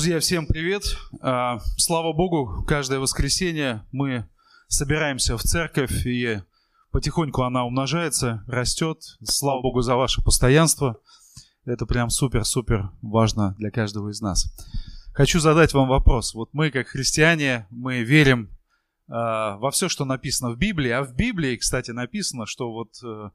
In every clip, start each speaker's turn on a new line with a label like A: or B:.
A: Друзья, всем привет! А, слава Богу, каждое воскресенье мы собираемся в церковь, и потихоньку она умножается, растет. Слава Богу за ваше постоянство. Это прям супер-супер важно для каждого из нас. Хочу задать вам вопрос. Вот мы, как христиане, мы верим э, во все, что написано в Библии. А в Библии, кстати, написано, что вот э,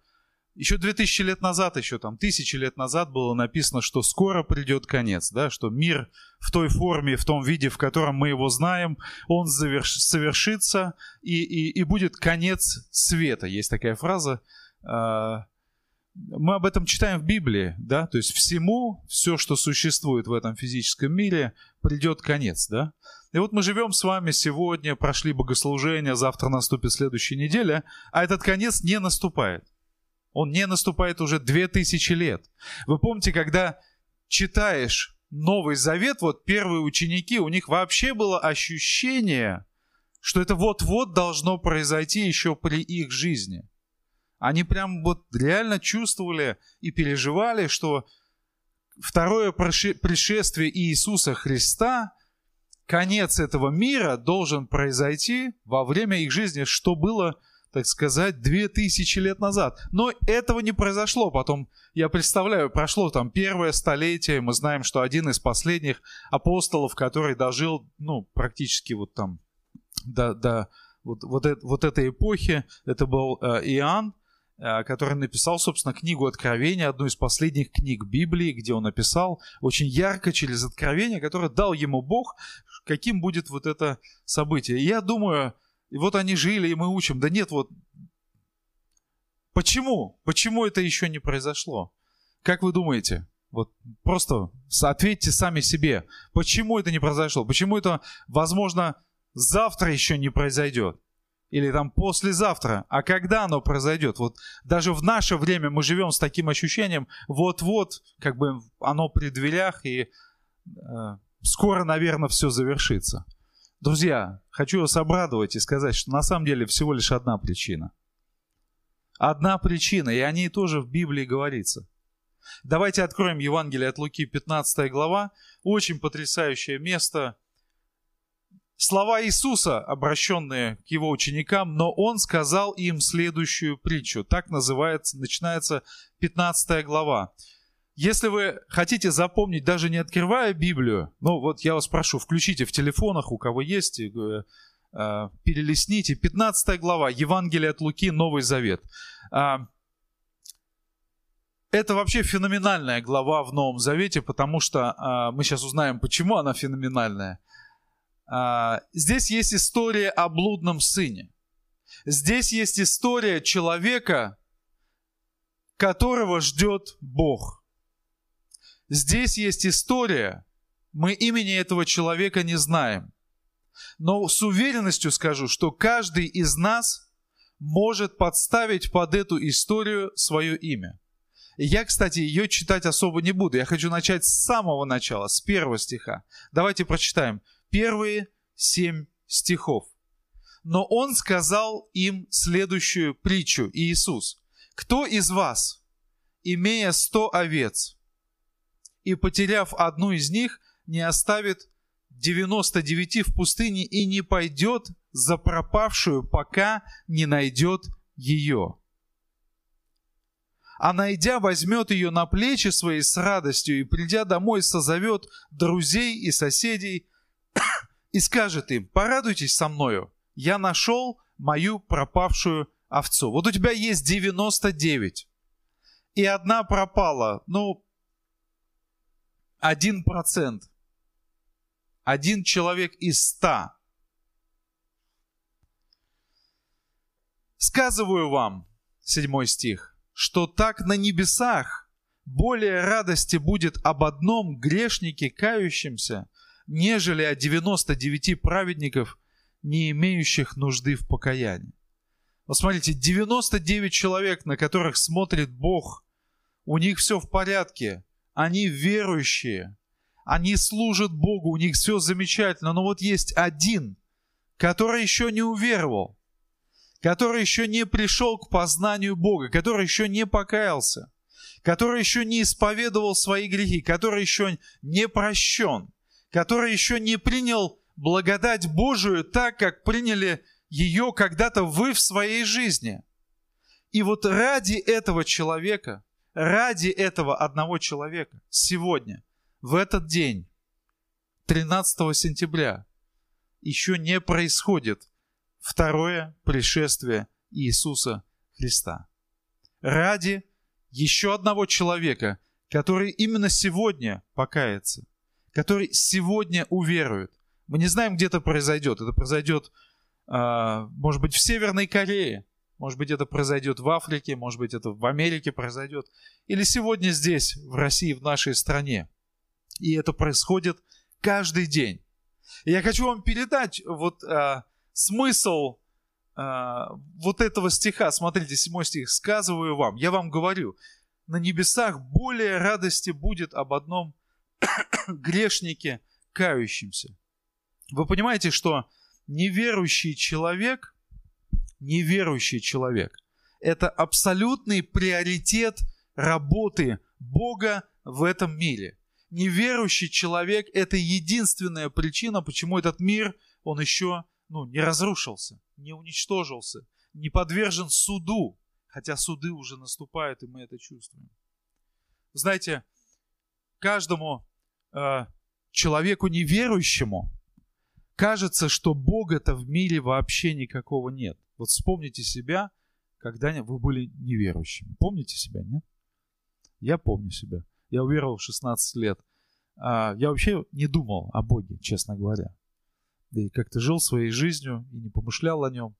A: еще 2000 лет назад, еще там тысячи лет назад было написано, что скоро придет конец, да, что мир в той форме, в том виде, в котором мы его знаем, он заверш, совершится и, и, и будет конец света. Есть такая фраза. А, мы об этом читаем в Библии, да, то есть всему, все, что существует в этом физическом мире, придет конец, да. И вот мы живем с вами сегодня, прошли богослужение, завтра наступит следующая неделя, а этот конец не наступает. Он не наступает уже две тысячи лет. Вы помните, когда читаешь Новый Завет, вот первые ученики, у них вообще было ощущение, что это вот-вот должно произойти еще при их жизни. Они прям вот реально чувствовали и переживали, что второе пришествие Иисуса Христа, конец этого мира должен произойти во время их жизни, что было так сказать, две тысячи лет назад. Но этого не произошло. Потом, я представляю, прошло там первое столетие, мы знаем, что один из последних апостолов, который дожил, ну, практически вот там до, до вот, вот, это, вот этой эпохи, это был э, Иоанн, э, который написал, собственно, книгу Откровения, одну из последних книг Библии, где он написал очень ярко через Откровение, которое дал ему Бог, каким будет вот это событие. И я думаю, и вот они жили, и мы учим. Да нет, вот почему? Почему это еще не произошло? Как вы думаете? Вот просто ответьте сами себе, почему это не произошло? Почему это, возможно, завтра еще не произойдет? Или там послезавтра. А когда оно произойдет? Вот даже в наше время мы живем с таким ощущением, вот-вот, как бы оно при дверях, и э, скоро, наверное, все завершится. Друзья, хочу вас обрадовать и сказать, что на самом деле всего лишь одна причина. Одна причина, и о ней тоже в Библии говорится. Давайте откроем Евангелие от Луки, 15 глава. Очень потрясающее место. Слова Иисуса, обращенные к его ученикам, но он сказал им следующую притчу. Так называется, начинается 15 глава. Если вы хотите запомнить, даже не открывая Библию, ну вот я вас прошу, включите в телефонах, у кого есть, э, э, перелесните. 15 глава, Евангелие от Луки, Новый Завет. Э, это вообще феноменальная глава в Новом Завете, потому что э, мы сейчас узнаем, почему она феноменальная. Э, здесь есть история о блудном сыне. Здесь есть история человека, которого ждет Бог – Здесь есть история. Мы имени этого человека не знаем. Но с уверенностью скажу, что каждый из нас может подставить под эту историю свое имя. Я, кстати, ее читать особо не буду. Я хочу начать с самого начала, с первого стиха. Давайте прочитаем первые семь стихов. Но он сказал им следующую притчу, Иисус. Кто из вас, имея сто овец, и, потеряв одну из них, не оставит 99 в пустыне и не пойдет за пропавшую, пока не найдет ее. А найдя, возьмет ее на плечи свои с радостью и, придя домой, созовет друзей и соседей и скажет им, порадуйтесь со мною, я нашел мою пропавшую овцу. Вот у тебя есть 99, и одна пропала. Ну, один процент. Один человек из ста. Сказываю вам, седьмой стих, что так на небесах более радости будет об одном грешнике, кающемся, нежели о 99 праведников, не имеющих нужды в покаянии. Вот смотрите, 99 человек, на которых смотрит Бог, у них все в порядке, они верующие, они служат Богу, у них все замечательно, но вот есть один, который еще не уверовал, который еще не пришел к познанию Бога, который еще не покаялся, который еще не исповедовал свои грехи, который еще не прощен, который еще не принял благодать Божию так, как приняли ее когда-то вы в своей жизни. И вот ради этого человека, ради этого одного человека сегодня, в этот день, 13 сентября, еще не происходит второе пришествие Иисуса Христа. Ради еще одного человека, который именно сегодня покается, который сегодня уверует. Мы не знаем, где это произойдет. Это произойдет, а, может быть, в Северной Корее, может быть, это произойдет в Африке, может быть, это в Америке произойдет. Или сегодня здесь, в России, в нашей стране. И это происходит каждый день. И я хочу вам передать вот а, смысл а, вот этого стиха. Смотрите, седьмой стих. «Сказываю вам, я вам говорю, на небесах более радости будет об одном грешнике, кающемся». Вы понимаете, что неверующий человек, неверующий человек, это абсолютный приоритет работы Бога в этом мире. Неверующий человек – это единственная причина, почему этот мир, он еще ну, не разрушился, не уничтожился, не подвержен суду, хотя суды уже наступают, и мы это чувствуем. Знаете, каждому э, человеку неверующему кажется, что Бога-то в мире вообще никакого нет. Вот вспомните себя, когда вы были неверующими. Помните себя, нет? Я помню себя. Я уверовал в 16 лет. А, я вообще не думал о Боге, честно говоря да и как-то жил своей жизнью и не помышлял о нем.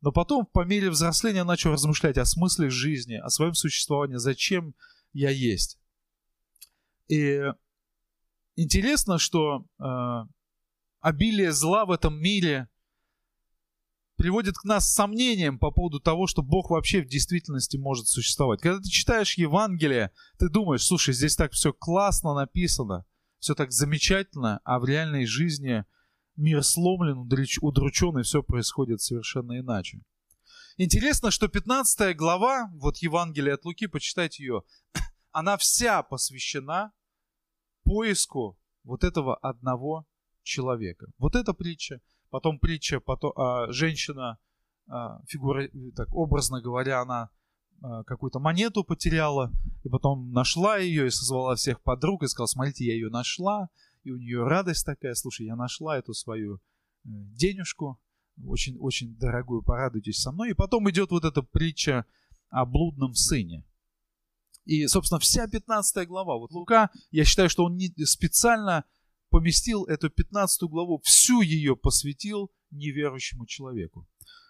A: Но потом, по мере взросления, начал размышлять о смысле жизни, о своем существовании, зачем я есть. И интересно, что э, обилие зла в этом мире приводит к нас сомнениям по поводу того, что Бог вообще в действительности может существовать. Когда ты читаешь Евангелие, ты думаешь, слушай, здесь так все классно написано, все так замечательно, а в реальной жизни мир сломлен, удручен, и все происходит совершенно иначе. Интересно, что 15 глава, вот Евангелие от Луки, почитайте ее, она вся посвящена поиску вот этого одного человека. Вот эта притча, потом притча, потом а, женщина, а, фигура, так образно говоря, она а, какую-то монету потеряла, и потом нашла ее и созвала всех подруг и сказала, смотрите, я ее нашла, и у нее радость такая, слушай, я нашла эту свою э, денежку, очень-очень дорогую, порадуйтесь со мной. И потом идет вот эта притча о блудном сыне. И, собственно, вся 15 глава. Вот Лука, я считаю, что он не специально поместил эту 15 главу, всю ее посвятил неверующему человеку.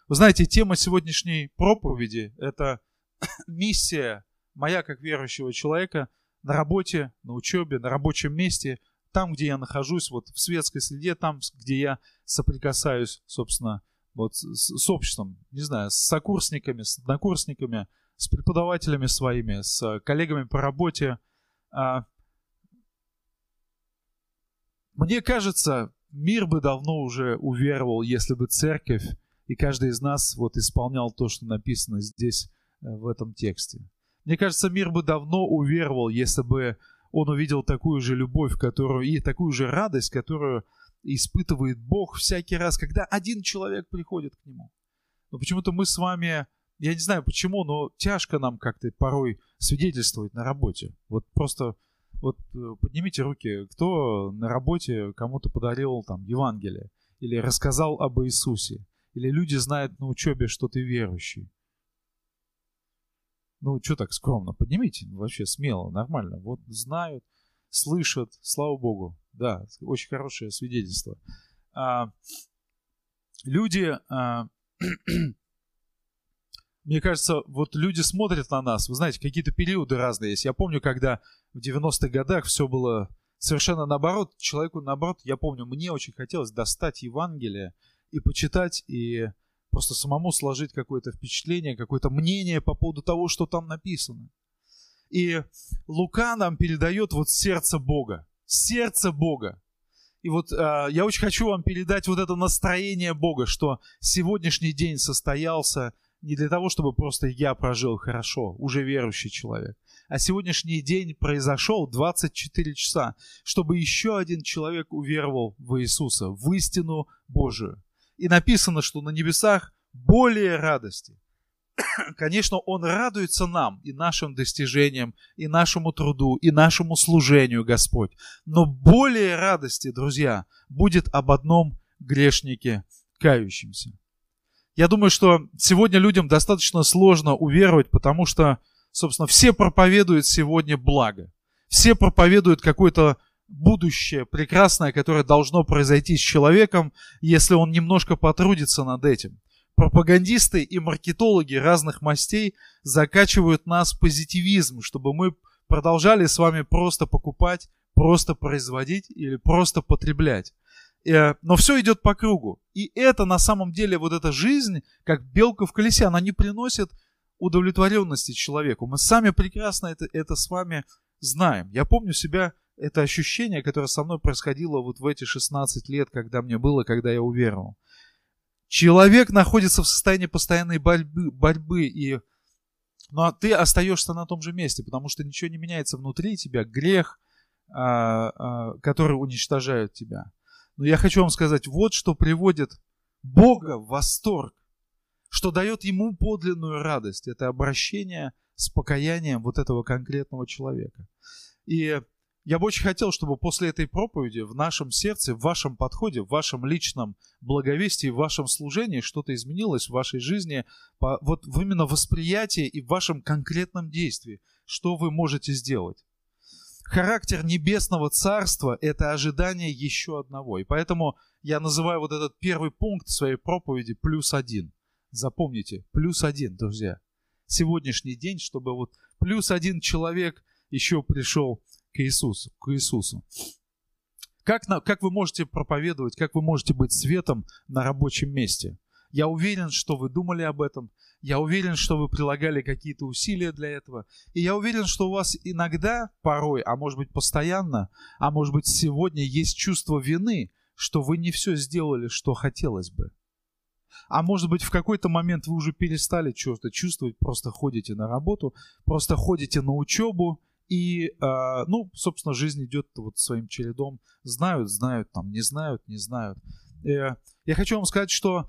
A: Вы знаете, тема сегодняшней проповеди – это миссия моя как верующего человека на работе, на учебе, на рабочем месте – там, где я нахожусь, вот в светской среде, там, где я соприкасаюсь, собственно, вот с, с обществом, не знаю, с сокурсниками, с однокурсниками, с преподавателями своими, с коллегами по работе. Мне кажется, мир бы давно уже уверовал, если бы церковь и каждый из нас вот исполнял то, что написано здесь э, в этом тексте. Мне кажется, мир бы давно уверовал, если бы он увидел такую же любовь, которую и такую же радость, которую испытывает Бог всякий раз, когда один человек приходит к нему. Но почему-то мы с вами, я не знаю почему, но тяжко нам как-то порой свидетельствовать на работе. Вот просто вот э, поднимите руки, кто на работе кому-то подарил там Евангелие или рассказал об Иисусе, или люди знают на учебе, что ты верующий. Ну, что так скромно? Поднимите вообще смело, нормально. Вот знают, слышат, слава богу. Да, очень хорошее свидетельство. А, люди, а, мне кажется, вот люди смотрят на нас. Вы знаете, какие-то периоды разные есть. Я помню, когда в 90-х годах все было совершенно наоборот. Человеку наоборот, я помню, мне очень хотелось достать Евангелие и почитать, и просто самому сложить какое-то впечатление, какое-то мнение по поводу того, что там написано. И Лука нам передает вот сердце Бога. Сердце Бога. И вот э, я очень хочу вам передать вот это настроение Бога, что сегодняшний день состоялся не для того, чтобы просто я прожил хорошо, уже верующий человек, а сегодняшний день произошел 24 часа, чтобы еще один человек уверовал в Иисуса, в истину Божию. И написано, что на небесах более радости. Конечно, Он радуется нам и нашим достижениям, и нашему труду, и нашему служению, Господь. Но более радости, друзья, будет об одном грешнике кающимся. Я думаю, что сегодня людям достаточно сложно уверовать, потому что, собственно, все проповедуют сегодня благо. Все проповедуют какое-то будущее прекрасное, которое должно произойти с человеком, если он немножко потрудится над этим. Пропагандисты и маркетологи разных мастей закачивают нас в позитивизм, чтобы мы продолжали с вами просто покупать, просто производить или просто потреблять. Э, но все идет по кругу. И это на самом деле, вот эта жизнь, как белка в колесе, она не приносит удовлетворенности человеку. Мы сами прекрасно это, это с вами знаем. Я помню себя, это ощущение, которое со мной происходило вот в эти 16 лет, когда мне было, когда я уверовал. Человек находится в состоянии постоянной борьбы, борьбы и ну, а ты остаешься на том же месте, потому что ничего не меняется внутри тебя, грех, а, а, который уничтожает тебя. Но я хочу вам сказать, вот что приводит Бога в восторг, что дает ему подлинную радость. Это обращение с покаянием вот этого конкретного человека. И я бы очень хотел, чтобы после этой проповеди в нашем сердце, в вашем подходе, в вашем личном благовестии, в вашем служении что-то изменилось в вашей жизни, вот именно восприятии и в вашем конкретном действии, что вы можете сделать. Характер небесного царства – это ожидание еще одного. И поэтому я называю вот этот первый пункт своей проповеди плюс один. Запомните, плюс один, друзья. Сегодняшний день, чтобы вот плюс один человек еще пришел к Иисусу. К Иисусу. Как, на, как вы можете проповедовать, как вы можете быть светом на рабочем месте? Я уверен, что вы думали об этом. Я уверен, что вы прилагали какие-то усилия для этого. И я уверен, что у вас иногда, порой, а может быть постоянно, а может быть сегодня есть чувство вины, что вы не все сделали, что хотелось бы. А может быть, в какой-то момент вы уже перестали что-то чувствовать, просто ходите на работу, просто ходите на учебу, и, э, ну, собственно, жизнь идет вот своим чередом. Знают, знают, там, не знают, не знают. Э, я хочу вам сказать, что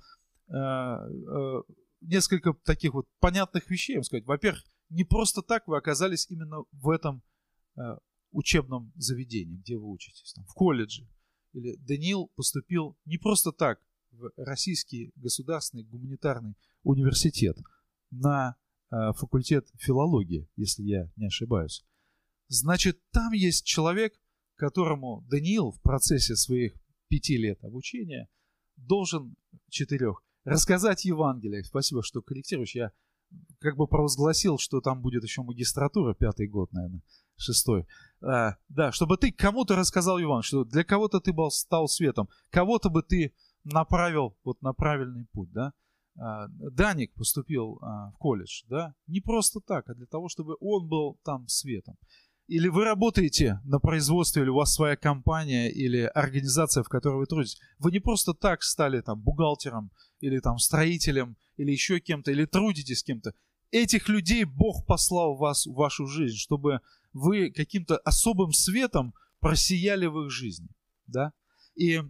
A: несколько таких вот понятных вещей, вам сказать. Во-первых, не просто так вы оказались именно в этом э, учебном заведении, где вы учитесь, там, в колледже. Или Даниил поступил не просто так в Российский государственный гуманитарный университет на э, факультет филологии, если я не ошибаюсь. Значит, там есть человек, которому Даниил в процессе своих пяти лет обучения должен, четырех, рассказать Евангелие. Спасибо, что корректируешь. Я как бы провозгласил, что там будет еще магистратура, пятый год, наверное, шестой. А, да, чтобы ты кому-то рассказал Евангелие, что для кого-то ты был, стал светом, кого-то бы ты направил вот на правильный путь, да. А, Даник поступил а, в колледж, да, не просто так, а для того, чтобы он был там светом. Или вы работаете на производстве, или у вас своя компания, или организация, в которой вы трудитесь. Вы не просто так стали там бухгалтером, или там строителем, или еще кем-то, или трудитесь с кем-то. Этих людей Бог послал вас, в вашу жизнь, чтобы вы каким-то особым светом просияли в их жизни. Да? И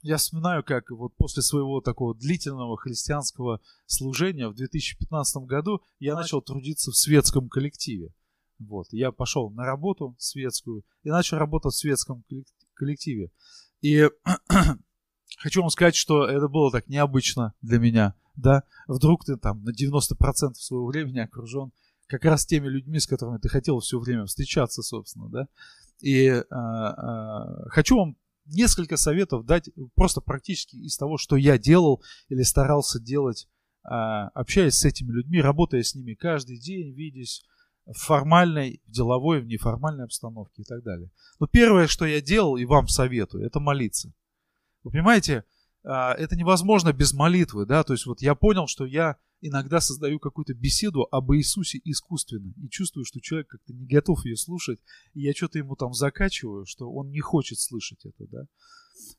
A: я вспоминаю, как вот после своего такого длительного христианского служения в 2015 году я начал трудиться в светском коллективе. Вот. Я пошел на работу светскую и начал работать в светском коллективе. И хочу вам сказать, что это было так необычно для меня. Да? Вдруг ты там на 90% своего времени окружен как раз теми людьми, с которыми ты хотел все время встречаться, собственно, да. И э, э, хочу вам несколько советов дать просто практически из того, что я делал или старался делать, э, общаясь с этими людьми, работая с ними каждый день, видясь в формальной, в деловой, в неформальной обстановке и так далее. Но первое, что я делал и вам советую, это молиться. Вы понимаете, а, это невозможно без молитвы, да, то есть вот я понял, что я иногда создаю какую-то беседу об Иисусе искусственно и чувствую, что человек как-то не готов ее слушать, и я что-то ему там закачиваю, что он не хочет слышать это, да.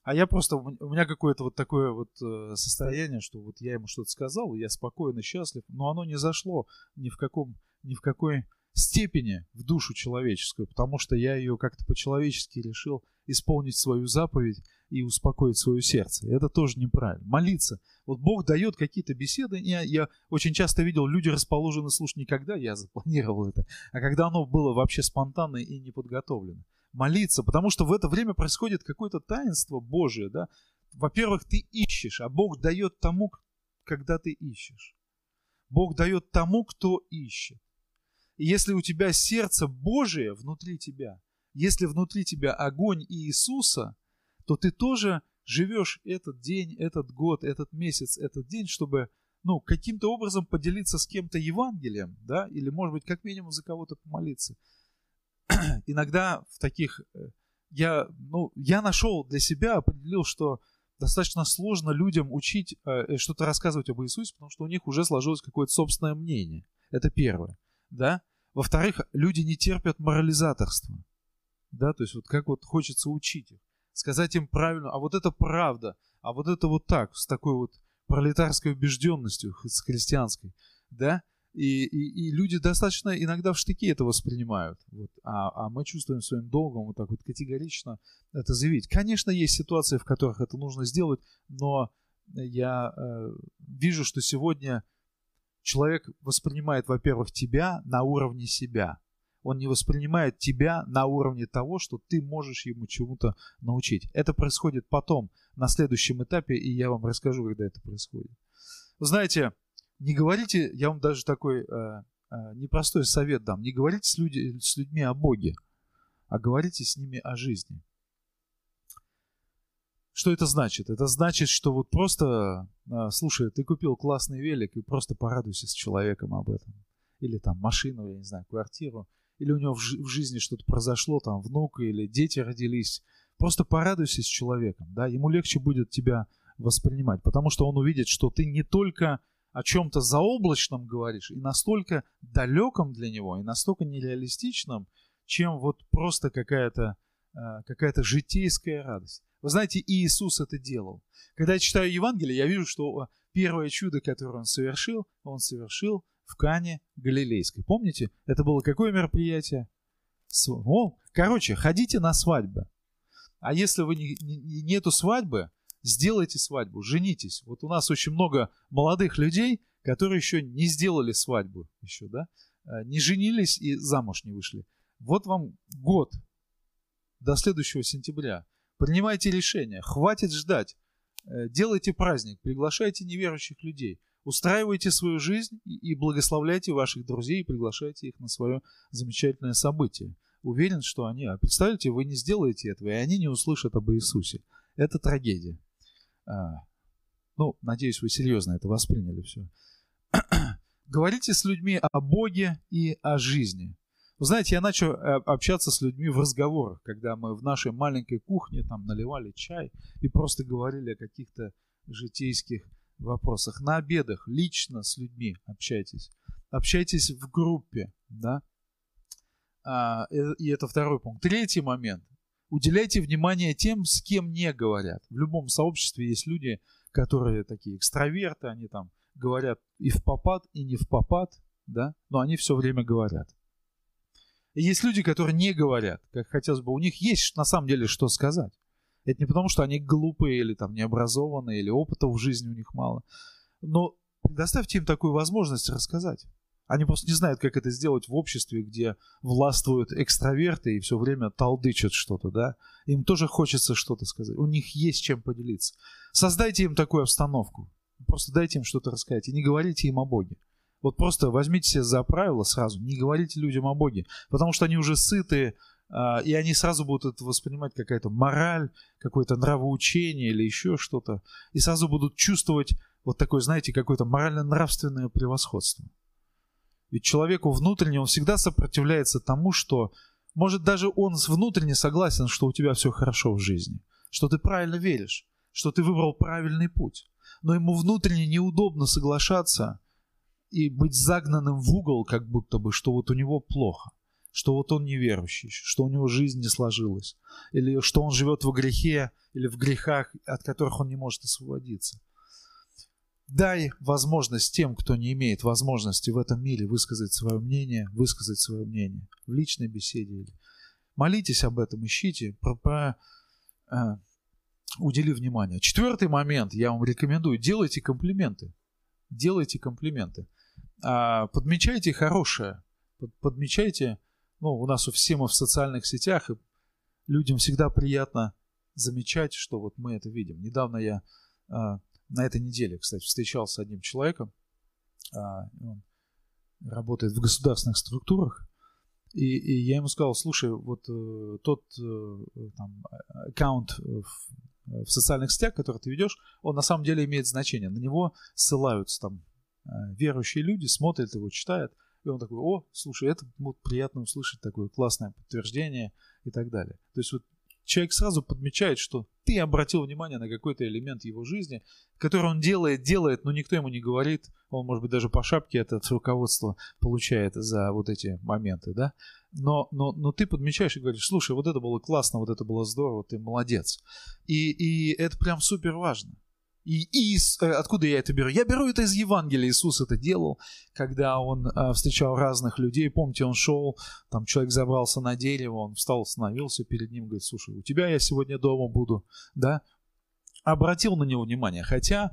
A: А я просто, у меня какое-то вот такое вот э, состояние, что вот я ему что-то сказал, и я спокойно, счастлив, но оно не зашло ни в каком, ни в какой степени в душу человеческую, потому что я ее как-то по-человечески решил исполнить свою заповедь и успокоить свое сердце. Это тоже неправильно. Молиться. Вот Бог дает какие-то беседы. Я, я очень часто видел, люди расположены слушать не когда я запланировал это, а когда оно было вообще спонтанно и не подготовлено. Молиться, потому что в это время происходит какое-то таинство Божие. Да? Во-первых, ты ищешь, а Бог дает тому, когда ты ищешь. Бог дает тому, кто ищет. Если у тебя сердце Божие внутри тебя, если внутри тебя огонь Иисуса, то ты тоже живешь этот день, этот год, этот месяц, этот день, чтобы ну, каким-то образом поделиться с кем-то Евангелием, да, или, может быть, как минимум за кого-то помолиться. Иногда в таких... Э, я, ну, я нашел для себя, определил, что достаточно сложно людям учить, э, э, что-то рассказывать об Иисусе, потому что у них уже сложилось какое-то собственное мнение. Это первое да. Во-вторых, люди не терпят морализаторства, да, то есть вот как вот хочется учить их, сказать им правильно, а вот это правда, а вот это вот так, с такой вот пролетарской убежденностью, с христианской, да, и, и, и люди достаточно иногда в штыки это воспринимают. Вот. А, а мы чувствуем своим долгом вот так вот категорично это заявить. Конечно, есть ситуации, в которых это нужно сделать, но я э, вижу, что сегодня человек воспринимает, во-первых, тебя на уровне себя. Он не воспринимает тебя на уровне того, что ты можешь ему чему-то научить. Это происходит потом, на следующем этапе, и я вам расскажу, когда это происходит. Вы знаете, не говорите, я вам даже такой э, э, непростой совет дам, не говорите с, люди, с людьми о Боге, а говорите с ними о жизни. Что это значит? Это значит, что вот просто, а, слушай, ты купил классный велик и просто порадуйся с человеком об этом. Или там машину, я не знаю, квартиру. Или у него в, в жизни что-то произошло, там внук или дети родились. Просто порадуйся с человеком, да, ему легче будет тебя воспринимать, потому что он увидит, что ты не только о чем-то заоблачном говоришь, и настолько далеком для него, и настолько нереалистичном, чем вот просто какая-то а, какая-то житейская радость. Вы знаете, Иисус это делал. Когда я читаю Евангелие, я вижу, что а, первое чудо, которое он совершил, он совершил в Кане Галилейской. Помните, это было какое мероприятие? О, короче, ходите на свадьбы. А если вы не, не, нету свадьбы, сделайте свадьбу, женитесь. Вот у нас очень много молодых людей, которые еще не сделали свадьбу, еще, да, а, не женились и замуж не вышли. Вот вам год до следующего сентября. Принимайте решение, хватит ждать. Э, делайте праздник, приглашайте неверующих людей. Устраивайте свою жизнь и благословляйте ваших друзей и приглашайте их на свое замечательное событие. Уверен, что они... А представляете, вы не сделаете этого, и они не услышат об Иисусе. Это трагедия. А, ну, надеюсь, вы серьезно это восприняли все. Говорите с людьми о Боге и о жизни. Вы знаете, я начал э, общаться с людьми в разговорах, когда мы в нашей маленькой кухне там наливали чай и просто говорили о каких-то житейских вопросах. На обедах лично с людьми общайтесь. Общайтесь в группе, да. А, э, и это второй пункт. Третий момент. Уделяйте внимание тем, с кем не говорят. В любом сообществе есть люди, которые такие экстраверты, они там говорят и в попад, и не в попад, да, но они все время говорят. Есть люди, которые не говорят, как хотелось бы. У них есть на самом деле что сказать. Это не потому, что они глупые или там необразованные, или опыта в жизни у них мало. Но предоставьте им такую возможность рассказать. Они просто не знают, как это сделать в обществе, где властвуют экстраверты и все время толдычат что-то, да. Им тоже хочется что-то сказать. У них есть чем поделиться. Создайте им такую обстановку. Просто дайте им что-то рассказать. И не говорите им о Боге. Вот просто возьмите себе за правило сразу, не говорите людям о Боге, потому что они уже сыты, а, и они сразу будут это воспринимать какая-то мораль, какое-то нравоучение или еще что-то, и сразу будут чувствовать вот такое, знаете, какое-то морально-нравственное превосходство. Ведь человеку внутренне, он всегда сопротивляется тому, что, может, даже он внутренне согласен, что у тебя все хорошо в жизни, что ты правильно веришь, что ты выбрал правильный путь. Но ему внутренне неудобно соглашаться и быть загнанным в угол, как будто бы, что вот у него плохо,
B: что вот он неверующий, что у него жизнь не сложилась, или что он живет в грехе или в грехах, от которых он не может освободиться. Дай возможность тем, кто не имеет возможности в этом мире высказать свое мнение, высказать свое мнение в личной беседе. Молитесь об этом, ищите, про, про, э, удели внимание. Четвертый момент, я вам рекомендую, делайте комплименты. Делайте комплименты. А, подмечайте хорошее. Под, подмечайте, ну, у нас у все мы в социальных сетях, и людям всегда приятно замечать, что вот мы это видим. Недавно я а, на этой неделе, кстати, встречался с одним человеком, а, он работает в государственных структурах, и, и я ему сказал, слушай, вот э, тот э, там, аккаунт в, в социальных сетях, который ты ведешь, он на самом деле имеет значение. На него ссылаются там верующие люди, смотрят его, читают, и он такой, о, слушай, это вот приятно услышать такое классное подтверждение и так далее. То есть вот человек сразу подмечает, что ты обратил внимание на какой-то элемент его жизни, который он делает, делает, но никто ему не говорит. Он, может быть, даже по шапке это от руководства получает за вот эти моменты, да? Но, но, но ты подмечаешь и говоришь, слушай, вот это было классно, вот это было здорово, ты молодец. И, и это прям супер важно. И, и э, откуда я это беру? Я беру это из Евангелия. Иисус это делал, когда он а, встречал разных людей. Помните, он шел, там человек забрался на дерево, он встал, остановился перед ним, говорит, слушай, у тебя я сегодня дома буду, да? Обратил на него внимание, хотя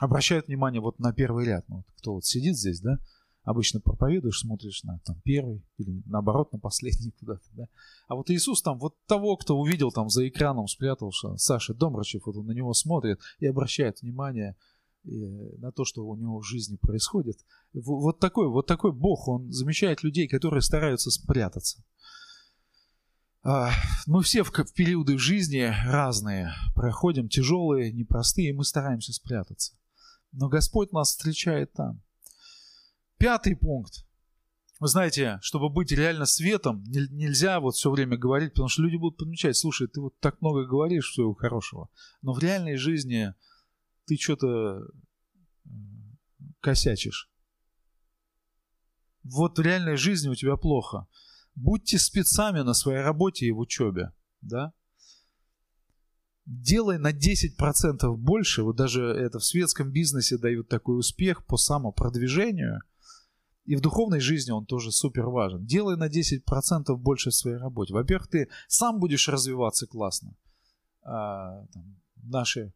B: обращает внимание вот на первый ряд, ну, кто вот сидит здесь, да? Обычно проповедуешь, смотришь на там первый или наоборот на последний куда-то, да. А вот Иисус там вот того, кто увидел там за экраном, спрятался, Саша Домрачев, вот он на него смотрит и обращает внимание э, на то, что у него в жизни происходит. Вот такой, вот такой Бог, он замечает людей, которые стараются спрятаться. А, мы все в периоды жизни разные проходим, тяжелые, непростые, и мы стараемся спрятаться. Но Господь нас встречает там. Пятый пункт. Вы знаете, чтобы быть реально светом, нельзя вот все время говорить, потому что люди будут подмечать, слушай, ты вот так много говоришь всего хорошего, но в реальной жизни ты что-то косячишь. Вот в реальной жизни у тебя плохо. Будьте спецами на своей работе и в учебе, да? Делай на 10% больше, вот даже это в светском бизнесе дают такой успех по самопродвижению – и в духовной жизни он тоже супер важен. Делай на 10% больше в своей работе. Во-первых, ты сам будешь развиваться классно. А, там, наши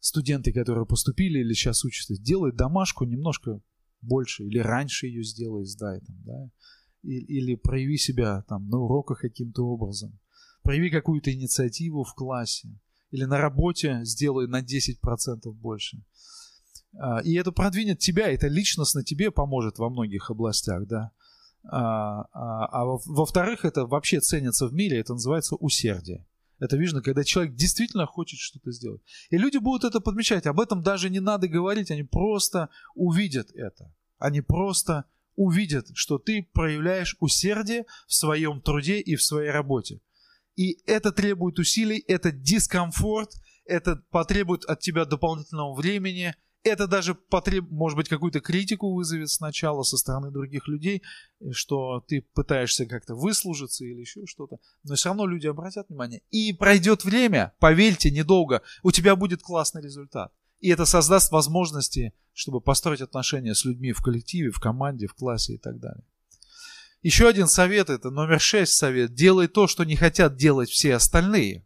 B: студенты, которые поступили или сейчас учатся, делай домашку немножко больше или раньше ее сделай, сдай там, да, или, или прояви себя там на уроках каким-то образом, прояви какую-то инициативу в классе, или на работе сделай на 10% больше. А, и это продвинет тебя, это личностно тебе поможет во многих областях, да. А, а, а во-вторых, это вообще ценится в мире, это называется усердие. Это видно, когда человек действительно хочет что-то сделать. И люди будут это подмечать. Об этом даже не надо говорить, они просто увидят это. Они просто увидят, что ты проявляешь усердие в своем труде и в своей работе. И это требует усилий, это дискомфорт, это потребует от тебя дополнительного времени – это даже потреб... может быть, какую-то критику вызовет сначала со стороны других людей, что ты пытаешься как-то выслужиться или еще что-то. Но все равно люди обратят внимание. И пройдет время, поверьте, недолго, у тебя будет классный результат. И это создаст возможности, чтобы построить отношения с людьми в коллективе, в команде, в классе и так далее. Еще один совет, это номер шесть совет. Делай то, что не хотят делать все остальные.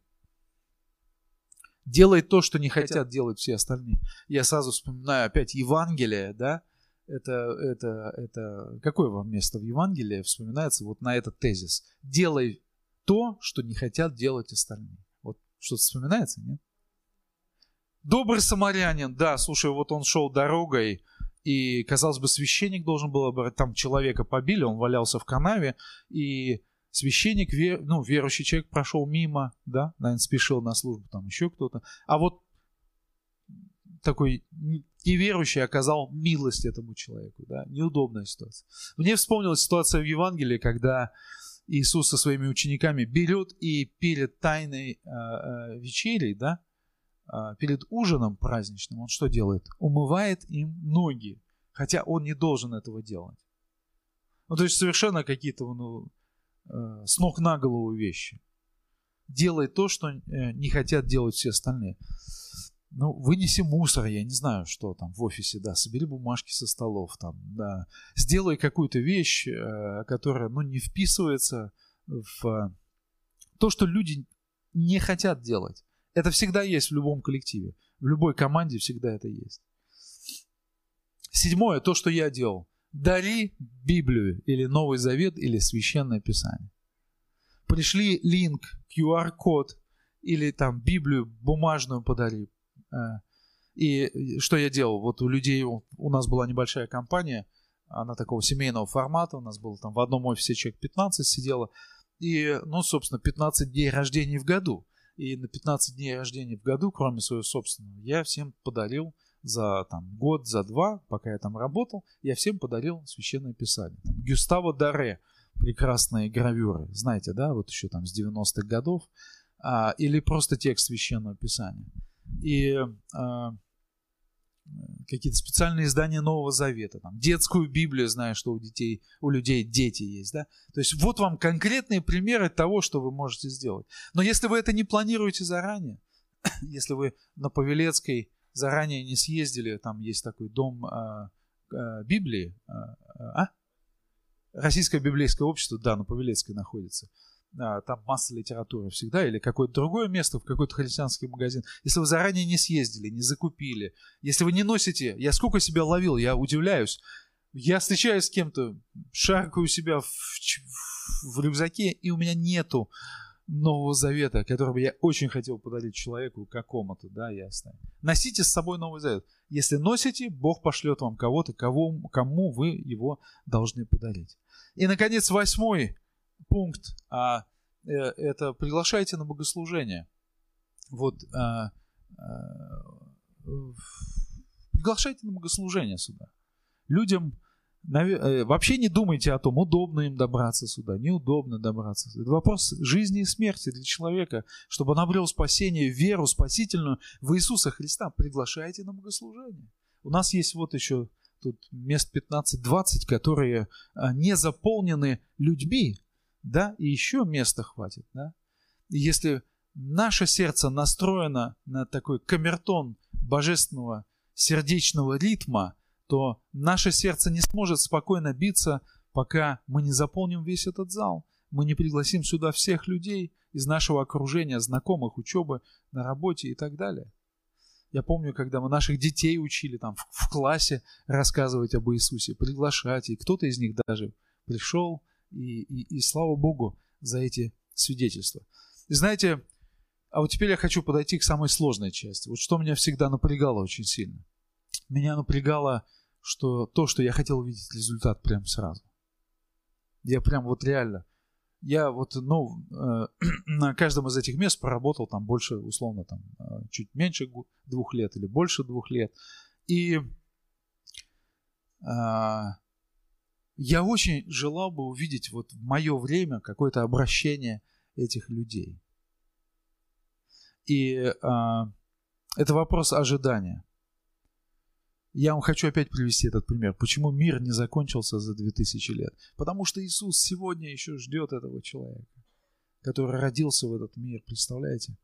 B: Делай то, что не хотят делать все остальные. Я сразу вспоминаю опять Евангелие, да? Это, это, это... Какое вам место в Евангелии вспоминается вот на этот тезис? Делай то, что не хотят делать остальные. Вот что-то вспоминается, нет? Добрый самарянин, да, слушай, вот он шел дорогой, и, казалось бы, священник должен был, там человека побили, он валялся в канаве, и священник, вер, ну, верующий человек прошел мимо, да, наверное, спешил на службу, там еще кто-то. А вот такой неверующий оказал милость этому человеку, да, неудобная ситуация. Мне вспомнилась ситуация в Евангелии, когда Иисус со своими учениками берет и перед тайной э, э, вечерей, да, э, перед ужином праздничным, он что делает? Умывает им ноги, хотя он не должен этого делать. Ну, то есть совершенно какие-то ну, с ног на голову вещи. Делай то, что э, не хотят делать все остальные. Ну, вынеси мусор, я не знаю, что там в офисе, да, собери бумажки со столов, там, да, сделай какую-то вещь, э, которая, ну, не вписывается в э, то, что люди не хотят делать. Это всегда есть в любом коллективе, в любой команде всегда это есть. Седьмое, то, что я делал. Дари Библию или Новый Завет или Священное Писание. Пришли линк, QR-код или там Библию бумажную подари. Э, и что я делал? Вот у людей, у нас была небольшая компания, она такого семейного формата, у нас было там в одном офисе человек 15 сидело, и, ну, собственно, 15 дней рождения в году. И на 15 дней рождения в году, кроме своего собственного, я всем подарил за там, год, за два, пока я там работал, я всем подарил священное писание. Там, Гюставо Даре, прекрасные гравюры, знаете, да, вот еще там с 90-х годов, а, или просто текст священного писания. И а, какие-то специальные издания Нового Завета, там, детскую Библию, знаю, что у детей, у людей дети есть, да. То есть вот вам конкретные примеры того, что вы можете сделать. Но если вы это не планируете заранее, если вы на Павелецкой заранее не съездили, там есть такой дом э, э, Библии, э, а? Российское библейское общество, да, на Павелецкой находится. А, там масса литературы всегда, или какое-то другое место, в какой-то христианский магазин. Если вы заранее не съездили, не закупили, если вы не носите, я сколько себя ловил, я удивляюсь. Я встречаюсь с кем-то, шаркаю себя в, в, в рюкзаке, и у меня нету Нового Завета, который бы я очень хотел подарить человеку какому-то, да, ясно. Носите с собой Новый Завет. Если носите, Бог пошлет вам кого-то, кого, кому вы его должны подарить. И, наконец, восьмой пункт, а, э, это приглашайте на богослужение. Вот, а, а, приглашайте на богослужение сюда. Людям вообще не думайте о том, удобно им добраться сюда, неудобно добраться. Это вопрос жизни и смерти для человека, чтобы он обрел спасение, веру спасительную в Иисуса Христа. Приглашайте на богослужение. У нас есть вот еще тут мест 15-20, которые а, не заполнены людьми, да, и еще места хватит, да. Если наше сердце настроено на такой камертон божественного сердечного ритма – то наше сердце не сможет спокойно биться, пока мы не заполним весь этот зал. Мы не пригласим сюда всех людей из нашего окружения, знакомых, учебы, на работе и так далее. Я помню, когда мы наших детей учили там в, в классе рассказывать об Иисусе, приглашать, и кто-то из них даже пришел, и, и, и слава Богу за эти свидетельства. И знаете, а вот теперь я хочу подойти к самой сложной части. Вот что меня всегда напрягало очень сильно. Меня напрягало что то, что я хотел увидеть результат прям сразу. Я прям вот реально, я вот, ну, э, на каждом из этих мест проработал там больше, условно, там, э, чуть меньше двух лет или больше двух лет. И э, я очень желал бы увидеть вот в мое время какое-то обращение этих людей. И э, это вопрос ожидания. Я вам хочу опять привести этот пример. Почему мир не закончился за 2000 лет? Потому что Иисус сегодня еще ждет этого человека, который родился в этот мир. Представляете?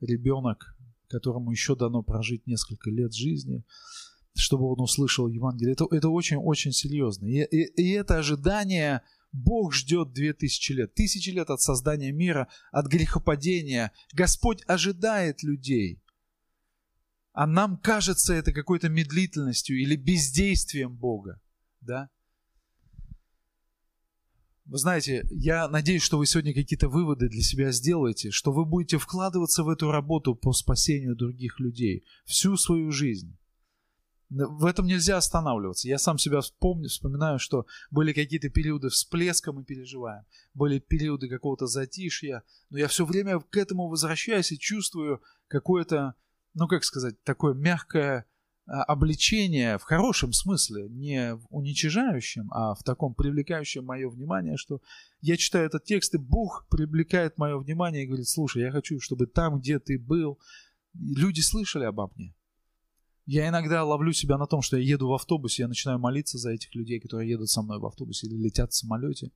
B: Ребенок, которому еще дано прожить несколько лет жизни, чтобы он услышал Евангелие. Это, это очень-очень серьезно. И, и, и это ожидание Бог ждет 2000 лет. Тысячи лет от создания мира, от грехопадения. Господь ожидает людей – а нам кажется это какой-то медлительностью или бездействием Бога, да? Вы знаете, я надеюсь, что вы сегодня какие-то выводы для себя сделаете, что вы будете вкладываться в эту работу по спасению других людей всю свою жизнь. В этом нельзя останавливаться. Я сам себя вспомню, вспоминаю, что были какие-то периоды всплеска мы переживаем, были периоды какого-то затишья, но я все время к этому возвращаюсь и чувствую какое-то ну как сказать, такое мягкое а, обличение в хорошем смысле, не в уничижающем, а в таком привлекающем мое внимание, что я читаю этот текст, и Бог привлекает мое внимание и говорит, слушай, я хочу, чтобы там, где ты был, люди слышали обо мне. Я иногда ловлю себя на том, что я еду в автобусе, я начинаю молиться за этих людей, которые едут со мной в автобусе или летят в самолете,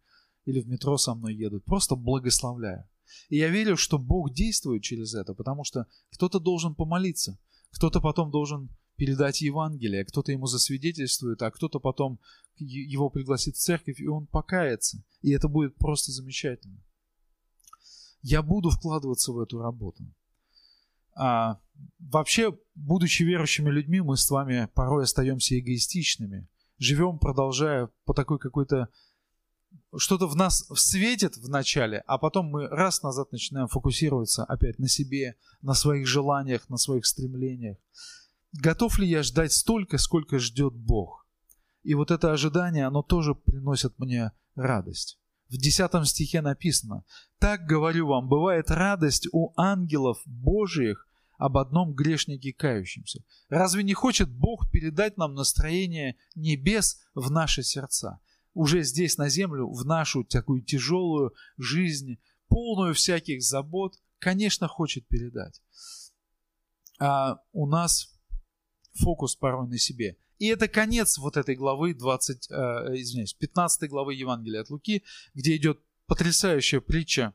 B: или в метро со мной едут. Просто благословляю. И я верю, что Бог действует через это, потому что кто-то должен помолиться, кто-то потом должен передать Евангелие, кто-то ему засвидетельствует, а кто-то потом его пригласит в церковь, и он покается. И это будет просто замечательно. Я буду вкладываться в эту работу. А, вообще, будучи верующими людьми, мы с вами порой остаемся эгоистичными. Живем, продолжая по такой какой-то... Что-то в нас светит в начале, а потом мы раз назад начинаем фокусироваться опять на себе, на своих желаниях, на своих стремлениях. Готов ли я ждать столько, сколько ждет Бог? И вот это ожидание, оно тоже приносит мне радость. В 10 стихе написано, «Так, говорю вам, бывает радость у ангелов Божиих об одном грешнике кающемся». Разве не хочет Бог передать нам настроение небес в наши сердца? Уже здесь, на землю, в нашу такую тяжелую жизнь, полную всяких забот, конечно, хочет передать. А у нас фокус порой на себе – и это конец вот этой главы 20, э, извиняюсь, 15 главы Евангелия от Луки, где идет потрясающая притча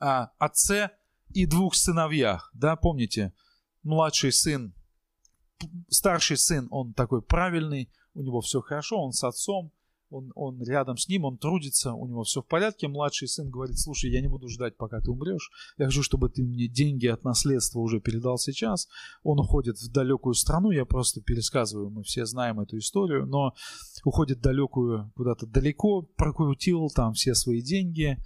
B: о отце и двух сыновьях. Да, помните, младший сын, старший сын, он такой правильный, у него все хорошо, он с отцом, он, он рядом с ним, он трудится, у него все в порядке. Младший сын говорит, слушай, я не буду ждать, пока ты умрешь. Я хочу, чтобы ты мне деньги от наследства уже передал сейчас. Он уходит в далекую страну, я просто пересказываю, мы все знаем эту историю, но уходит далекую, куда-то далеко, прокрутил там все свои деньги,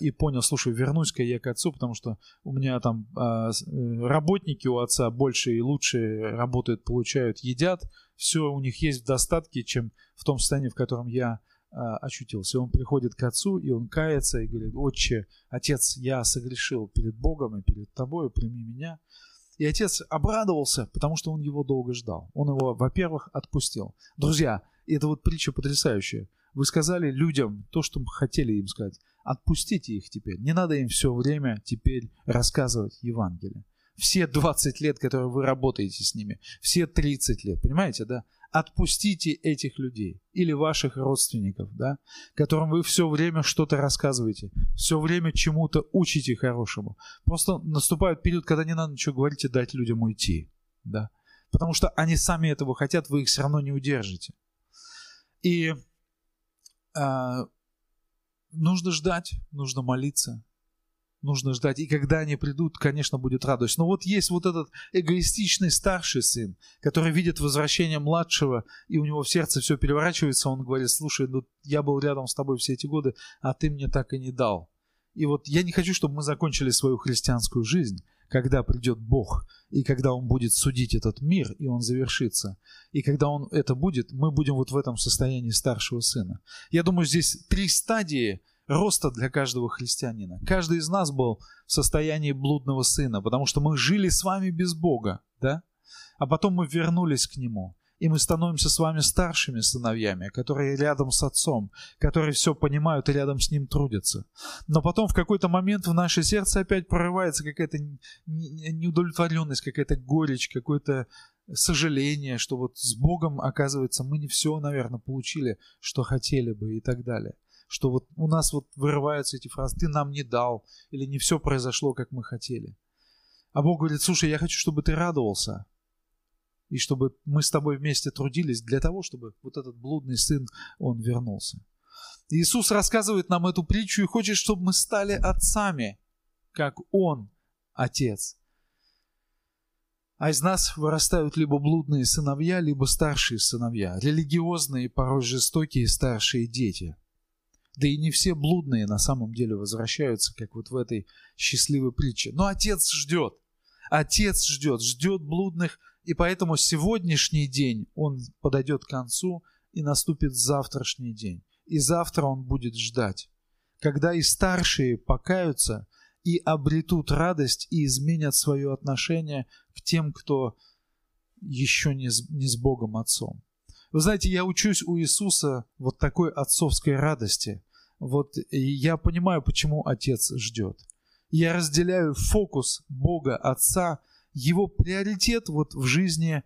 B: и понял, слушай, вернусь-ка я к отцу, потому что у меня там а, э, работники у отца больше и лучше работают, получают, едят, все у них есть в достатке, чем в том состоянии, в котором я а, очутился. Он приходит к отцу, и он кается и говорит, отче, отец, я согрешил перед Богом и перед тобой, прими меня. И отец обрадовался, потому что он его долго ждал. Он его, во-первых, отпустил. Друзья, это вот притча потрясающая. Вы сказали людям то, что хотели им сказать. Отпустите их теперь. Не надо им все время теперь рассказывать Евангелие. Все 20 лет, которые вы работаете с ними, все 30 лет, понимаете, да? Отпустите этих людей или ваших родственников, да, которым вы все время что-то рассказываете, все время чему-то учите хорошему. Просто наступает период, когда не надо ничего говорить и дать людям уйти, да, потому что они сами этого хотят, вы их все равно не удержите. И а, нужно ждать, нужно молиться, нужно ждать. И когда они придут, конечно, будет радость. Но вот есть вот этот эгоистичный старший сын, который видит возвращение младшего, и у него в сердце все переворачивается. Он говорит, слушай, ну я был рядом с тобой все эти годы, а ты мне так и не дал. И вот я не хочу, чтобы мы закончили свою христианскую жизнь, когда придет Бог, и когда Он будет судить этот мир, и Он завершится. И когда Он это будет, мы будем вот в этом состоянии старшего сына. Я думаю, здесь три стадии роста для каждого христианина. Каждый из нас был в состоянии блудного сына, потому что мы жили с вами без Бога, да? А потом мы вернулись к Нему и мы становимся с вами старшими сыновьями, которые рядом с отцом, которые все понимают и рядом с ним трудятся. Но потом в какой-то момент в наше сердце опять прорывается какая-то неудовлетворенность, какая-то горечь, какое-то сожаление, что вот с Богом, оказывается, мы не все, наверное, получили, что хотели бы и так далее. Что вот у нас вот вырываются эти фразы «ты нам не дал» или «не все произошло, как мы хотели». А Бог говорит, слушай, я хочу, чтобы ты радовался, и чтобы мы с тобой вместе трудились для того, чтобы вот этот блудный сын, он вернулся. Иисус рассказывает нам эту притчу и хочет, чтобы мы стали отцами, как Он, Отец. А из нас вырастают либо блудные сыновья, либо старшие сыновья, религиозные, порой жестокие старшие дети. Да и не все блудные на самом деле возвращаются, как вот в этой счастливой притче. Но отец ждет. Отец ждет, ждет блудных и поэтому сегодняшний день, он подойдет к концу, и наступит завтрашний день. И завтра он будет ждать. Когда и старшие покаются и обретут радость и изменят свое отношение к тем, кто еще не с, не с Богом Отцом. Вы знаете, я учусь у Иисуса вот такой отцовской радости. Вот я понимаю, почему Отец ждет. Я разделяю фокус Бога Отца – его приоритет вот в жизни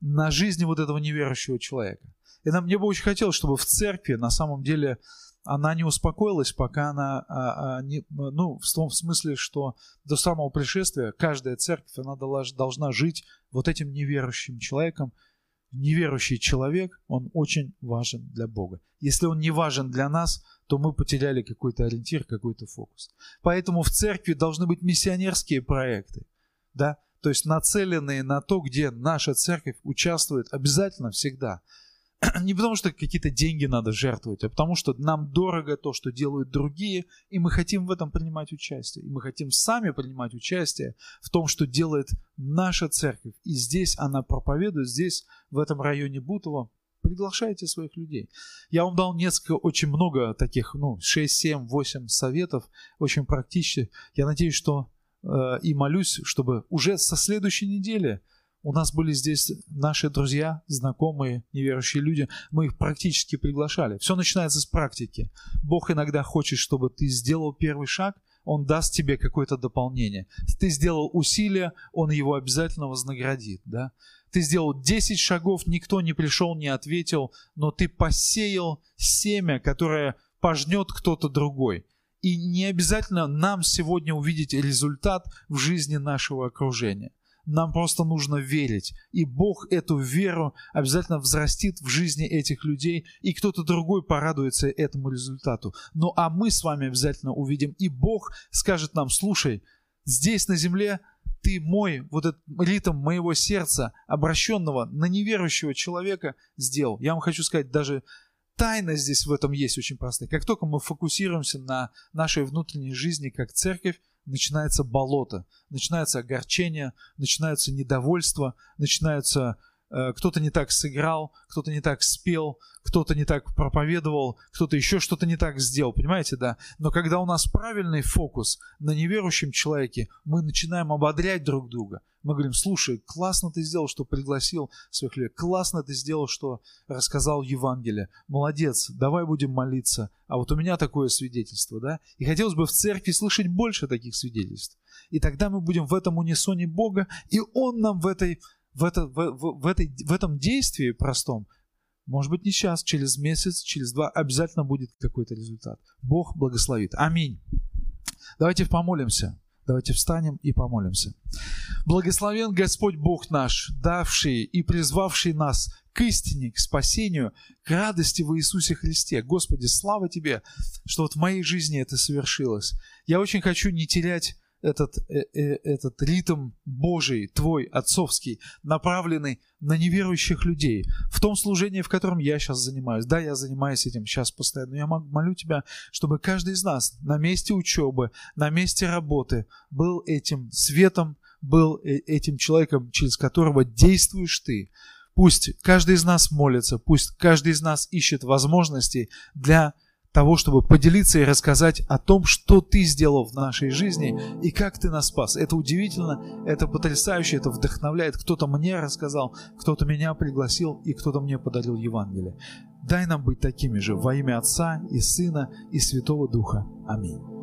B: на жизни вот этого неверующего человека. И нам, мне бы очень хотелось, чтобы в церкви на самом деле она не успокоилась, пока она, а, а, не, ну, в том смысле, что до самого пришествия каждая церковь, она должна жить вот этим неверующим человеком. Неверующий человек, он очень важен для Бога. Если он не важен для нас, то мы потеряли какой-то ориентир, какой-то фокус. Поэтому в церкви должны быть миссионерские проекты, да, то есть нацеленные на то, где наша церковь участвует обязательно всегда – не потому, что какие-то деньги надо жертвовать, а потому, что нам дорого то, что делают другие, и мы хотим в этом принимать участие. И мы хотим сами принимать участие в том, что делает наша церковь. И здесь она проповедует, здесь, в этом районе Бутово, приглашайте своих людей. Я вам дал несколько, очень много таких, ну, 6, 7, 8 советов, очень практичных. Я надеюсь, что и молюсь, чтобы уже со следующей недели у нас были здесь наши друзья, знакомые, неверующие люди. Мы их практически приглашали. Все начинается с практики. Бог иногда хочет, чтобы ты сделал первый шаг, Он даст тебе какое-то дополнение. Ты сделал усилие, Он его обязательно вознаградит. Да? Ты сделал 10 шагов, никто не пришел, не ответил, но ты посеял семя, которое пожнет кто-то другой. И не обязательно нам сегодня увидеть результат в жизни нашего окружения. Нам просто нужно верить. И Бог эту веру обязательно взрастит в жизни этих людей, и кто-то другой порадуется этому результату. Ну а мы с вами обязательно увидим. И Бог скажет нам, слушай, здесь на земле ты мой, вот этот ритм моего сердца, обращенного на неверующего человека, сделал. Я вам хочу сказать, даже тайна здесь в этом есть очень простая. Как только мы фокусируемся на нашей внутренней жизни как церковь, начинается болото, начинается огорчение, начинается недовольство, начинается э, кто-то не так сыграл, кто-то не так спел, кто-то не так проповедовал, кто-то еще что-то не так сделал, понимаете, да? Но когда у нас правильный фокус на неверующем человеке, мы начинаем ободрять друг друга. Мы говорим, слушай, классно ты сделал, что пригласил своих людей, классно ты сделал, что рассказал Евангелие, молодец, давай будем молиться. А вот у меня такое свидетельство, да? И хотелось бы в церкви слышать больше таких свидетельств. И тогда мы будем в этом унисоне Бога, и Он нам в, этой, в, это, в, в, в, этой, в этом действии простом может быть, не сейчас, через месяц, через два обязательно будет какой-то результат. Бог благословит. Аминь. Давайте помолимся. Давайте встанем и помолимся. Благословен Господь Бог наш, давший и призвавший нас к истине, к спасению, к радости в Иисусе Христе. Господи, слава Тебе, что вот в моей жизни это совершилось. Я очень хочу не терять этот, э, э, этот ритм Божий, твой, отцовский, направленный на неверующих людей, в том служении, в котором я сейчас занимаюсь. Да, я занимаюсь этим сейчас постоянно, но я молю тебя, чтобы каждый из нас на месте учебы, на месте работы был этим светом, был э, этим человеком, через которого действуешь ты. Пусть каждый из нас молится, пусть каждый из нас ищет возможностей для того, чтобы поделиться и рассказать о том, что ты сделал в нашей жизни и как ты нас спас. Это удивительно, это потрясающе, это вдохновляет. Кто-то мне рассказал, кто-то меня пригласил и кто-то мне подарил Евангелие. Дай нам быть такими же во имя Отца и Сына и Святого Духа. Аминь.